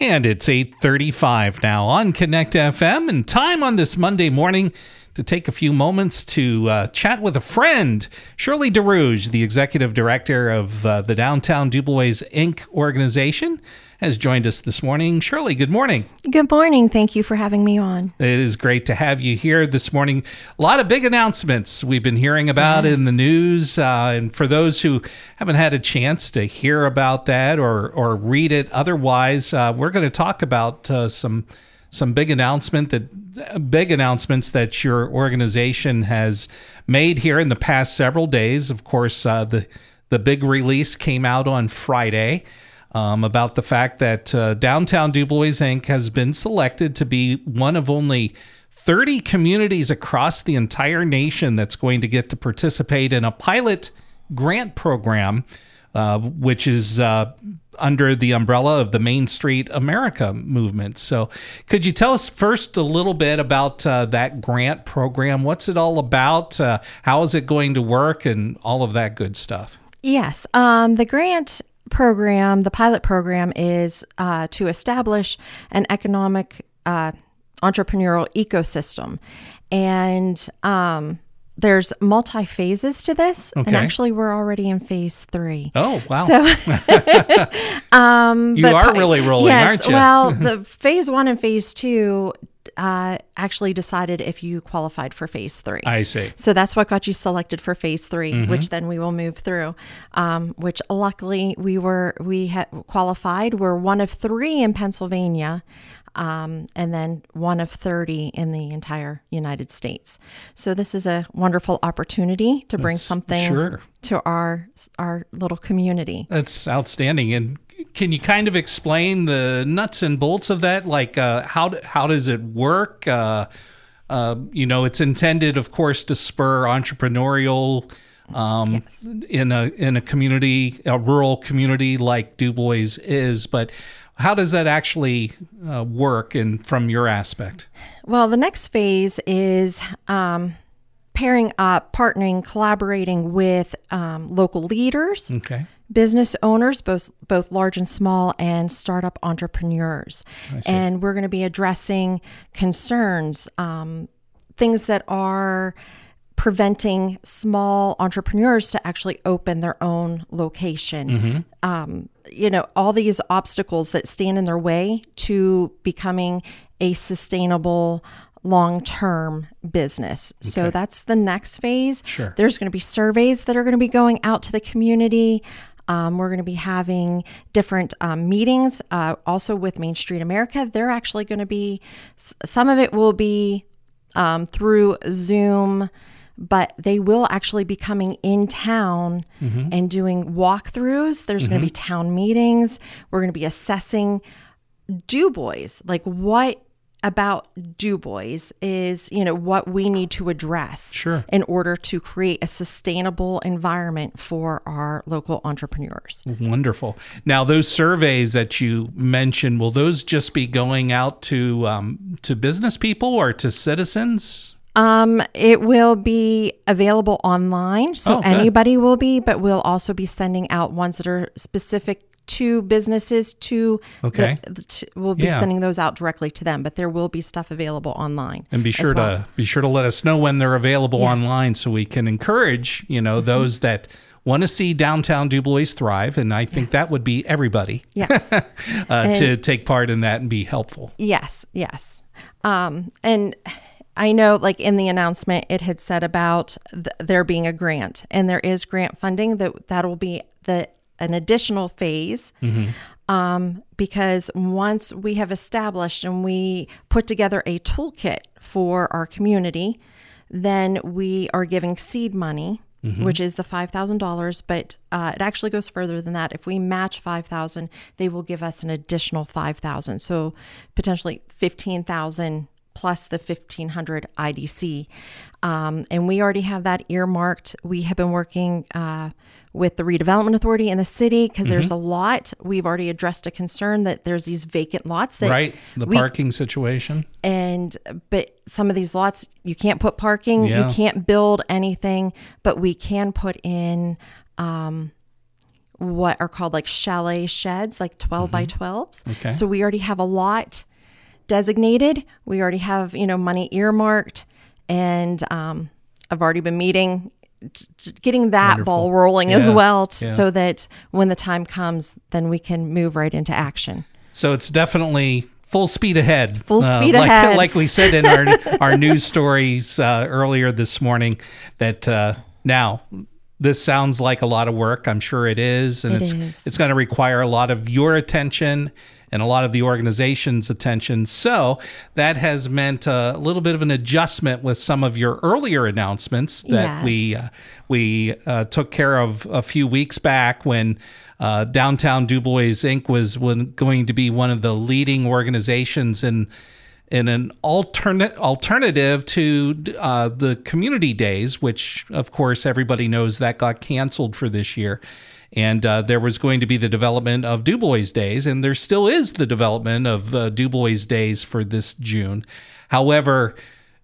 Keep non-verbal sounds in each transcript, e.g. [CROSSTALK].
And it's 8:35 now on Connect FM and time on this Monday morning to take a few moments to uh, chat with a friend. Shirley Dahrouge, the executive director of uh, the Downtown DuBois Inc. organization, has joined us this morning. Shirley, good morning. Good morning. Thank you for having me on. It is great to have you here this morning. A lot of big announcements we've been hearing about Yes. in the news. Uh, and for those who haven't had a chance to hear about that or, or read it otherwise, uh, we're going to talk about uh, some some big announcement that big announcements that your organization has made here in the past several days. Of course, uh, the the big release came out on Friday um, about the fact that uh, Downtown DuBois Inc. has been selected to be one of only 30 communities across the entire nation that's going to get to participate in a pilot grant program, uh, which is uh, under the umbrella of the Main Street America movement. So, could you tell us first a little bit about uh, that grant program? What's it all about? Uh, how is it going to work, and all of that good stuff? Yes, um, the grant program, the pilot program, is uh, to establish an economic uh, entrepreneurial ecosystem, and um, there's multi phases to this. Okay. And actually, we're already in phase three. Oh, wow. So, [LAUGHS] um, You but are pi- really rolling, yes, aren't you? well, the phase one and phase two uh, actually decided if you qualified for phase three. I see. So that's what got you selected for phase 3 Mm-hmm. which then we will move through. Um, which luckily we were we had qualified. We're one of three in Pennsylvania, um, and then one of thirty in the entire United States. So this is a wonderful opportunity to bring That's- something sure. to our our little community. That's outstanding. And can you kind of explain the nuts and bolts of that? Like, uh, how how does it work? Uh, uh, you know, it's intended, of course, to spur entrepreneurial um, in a in a community, a rural community like DuBois is. But how does that actually uh, work? And from your aspect, Well, the next phase is um, pairing up, partnering, collaborating with um, local leaders. okay, business owners, both both large and small, and startup entrepreneurs. And we're going to be addressing concerns, um, things that are preventing small entrepreneurs to actually open their own location. Um, you know, all these obstacles that stand in their way to becoming a sustainable long-term business. So that's the next phase. Sure. There's going to be surveys that are going to be going out to the community. Um, we're going to be having different um, meetings uh, also with Main Street America. They're actually going to be, some of it will be um, through Zoom, but they will actually be coming in town and doing walkthroughs. There's going to be town meetings. We're going to be assessing DuBois, like what about DuBois is, you know, what we need to address Sure. in order to create a sustainable environment for our local entrepreneurs. Wonderful. Now, those surveys that you mentioned, will those just be going out to um, to business people or to citizens? Um, it will be available online, so Oh, anybody will be, but we'll also be sending out ones that are specific to businesses. To Okay. the- to- we'll be Yeah. sending those out directly to them, but there will be stuff available online. And be sure well. to be sure to let us know when they're available Yes. Mm-hmm. online, so we can encourage you know those that want to see downtown DuBois thrive, and I think that would be everybody Yes. [LAUGHS] uh, to take part in that and be helpful. Yes, yes. Um, and I know, like in the announcement, it had said about th- there being a grant, and there is grant funding that that will be the an additional phase. Um, because once we have established and we put together a toolkit for our community, then we are giving seed money. Which is the five thousand dollars, but uh, it actually goes further than that. If we match five thousand, they will give us an additional five thousand, so potentially fifteen thousand plus the 1500 IDC. Um, and we already have that earmarked. We have been working uh, with the redevelopment authority in the city because there's a lot. We've already addressed a concern that there's these vacant lots that Right, the we- parking situation. and but some of these lots you can't put parking Yeah. you can't build anything but we can put in um what are called like chalet sheds, like 12 by 12s. Okay. So we already have a lot designated. We already have, you know, money earmarked. And um, I've already been meeting, getting that Wonderful. ball rolling as well, t- Yeah. so that when the time comes, then we can move right into action. So it's definitely full speed ahead. Uh, Full speed like, ahead. Like we said in our [LAUGHS] our news stories uh, earlier this morning, that uh, now this sounds like a lot of work. I'm sure it is, and It it's is. it's going to require a lot of your attention and a lot of the organization's attention. So that has meant a little bit of an adjustment with some of your earlier announcements that we uh, we uh, took care of a few weeks back when uh, Downtown DuBois Inc. was going to be one of the leading organizations in in an alternate alternative to uh, the community days, which of course everybody knows that got canceled for this year. And uh, there was going to be the development of DuBois Days, and there still is the development of uh, DuBois Days for this June. However,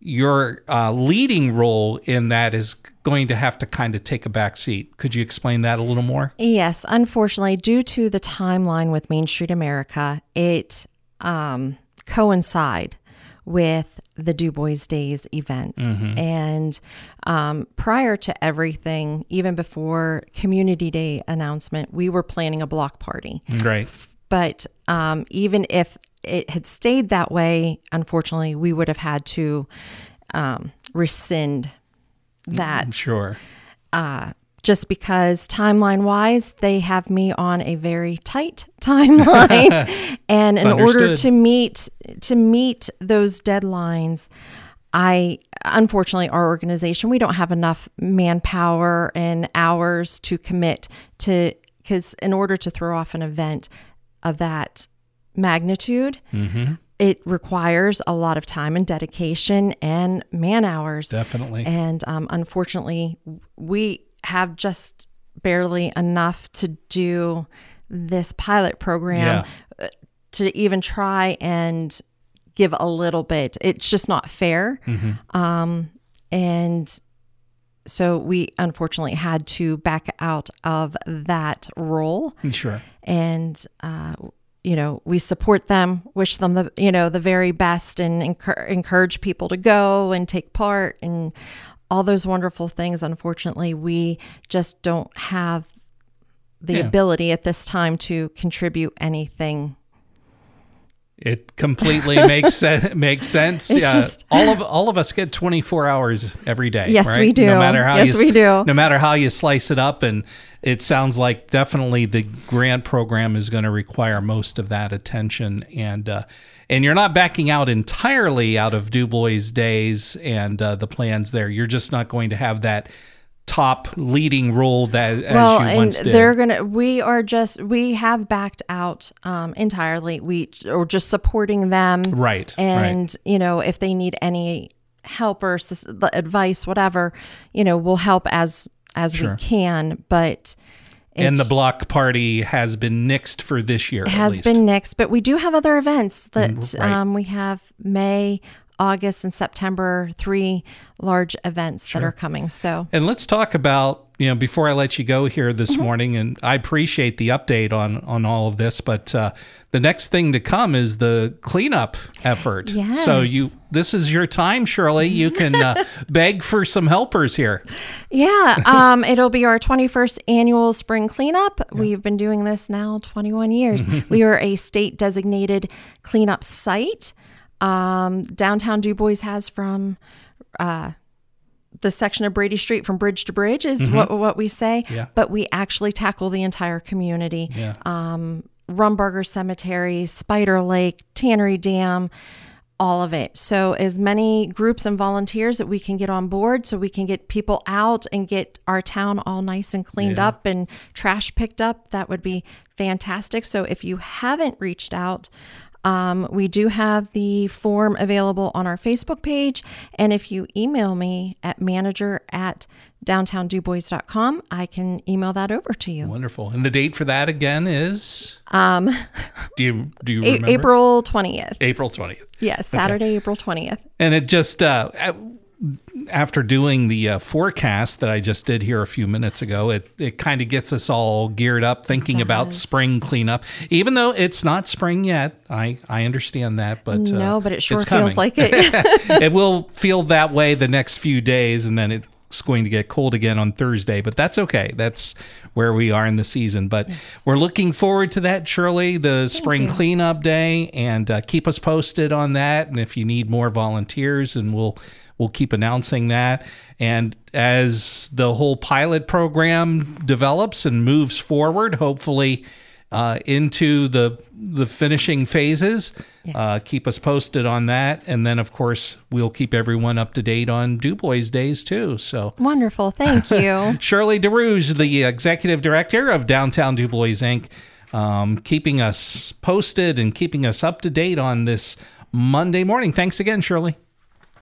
your uh, leading role in that is going to have to kind of take a back seat. Could you explain that a little more? Yes, unfortunately, due to the timeline with Main Street America, it um, coincide with the DuBois Days events. And um, prior to everything, even before Community Day announcement, we were planning a block party. Right. But um, even if it had stayed that way, unfortunately, we would have had to um, rescind that Sure. Just because timeline wise, they have me on a very tight [LAUGHS] timeline. [LAUGHS] and in order to meet to meet those deadlines, I unfortunately our organization, we don't have enough manpower and hours to commit to because in order to throw off an event of that magnitude, it requires a lot of time and dedication and man hours. Definitely. And um, unfortunately, we have just barely enough to do this pilot program uh, to even try and give a little bit. It's just not fair. Um, and so we unfortunately had to back out of that role Sure. and uh, you know we support them wish them the you know the very best and encour- encourage people to go and take part and all those wonderful things unfortunately we just don't have the Yeah. ability at this time to contribute anything It completely [LAUGHS] makes sense. Makes sense. It's yeah, just- all of all of us get 24 hours every day. Yes, right? we do. No matter how Yes, you, we do. No matter how you slice it up, and it sounds like definitely the grant program is going to require most of that attention, and uh, and you're not backing out entirely out of DuBois days and uh, the plans there. You're just not going to have that top leading role that as well you and they're gonna we are just we have backed out um entirely we or just supporting them Right, and you know if they need any help or advice whatever you know we'll help as as Sure. we can but and the block party has been nixed for this year. it has been nixed but we do have other events that Mm, right. um, we have may august and september three large events that are coming so And let's talk about, you know, before I let you go here this Mm-hmm. morning, and I appreciate the update on on all of this, but uh, the next thing to come is the cleanup effort. So you, this is your time, Shirley. You can uh, [LAUGHS] beg for some helpers here. Yeah, [LAUGHS] um, it'll be our 21st annual spring cleanup. We've been doing this now 21 years. [LAUGHS] we are a state designated cleanup site. Um, downtown DuBois has from uh, the section of Brady Street from bridge to bridge is what what we say. Yeah. But we actually tackle the entire community. Yeah. Um, Rumbarger Cemetery, Spider Lake, Tannery Dam, all of it. So, as many groups and volunteers that we can get on board so we can get people out and get our town all nice and cleaned Yeah. up and trash picked up, that would be fantastic. So, if you haven't reached out, um, we do have the form available on our Facebook page. And if you email me at manager at downtowndubois.com, I can email that over to you. Wonderful. And the date for that again is um [LAUGHS] do you do you remember? April 20th. April 20th. Yes, Saturday, April 20th. And it just uh after doing the uh, forecast that I just did here a few minutes ago, it, it kind of gets us all geared up thinking about spring cleanup. Even though it's not spring yet, I, I understand that, but uh, no, but it sure feels coming. like it. [LAUGHS] it will feel that way the next few days, and then it's going to get cold again on Thursday. But that's okay. That's where we are in the season. But we're looking forward to that, Shirley, the spring cleanup day, and uh, keep us posted on that. And if you need more volunteers, and we'll we'll keep announcing that. And as the whole pilot program develops and moves forward, hopefully. Uh, into the the finishing phases. Uh, keep us posted on that, and then of course we'll keep everyone up to date on DuBois Days too. So Wonderful. Thank you. [LAUGHS] Shirley Dahrouge, the executive director of Downtown DuBois Inc., um, keeping us posted and keeping us up to date on this Monday morning. Thanks again, Shirley.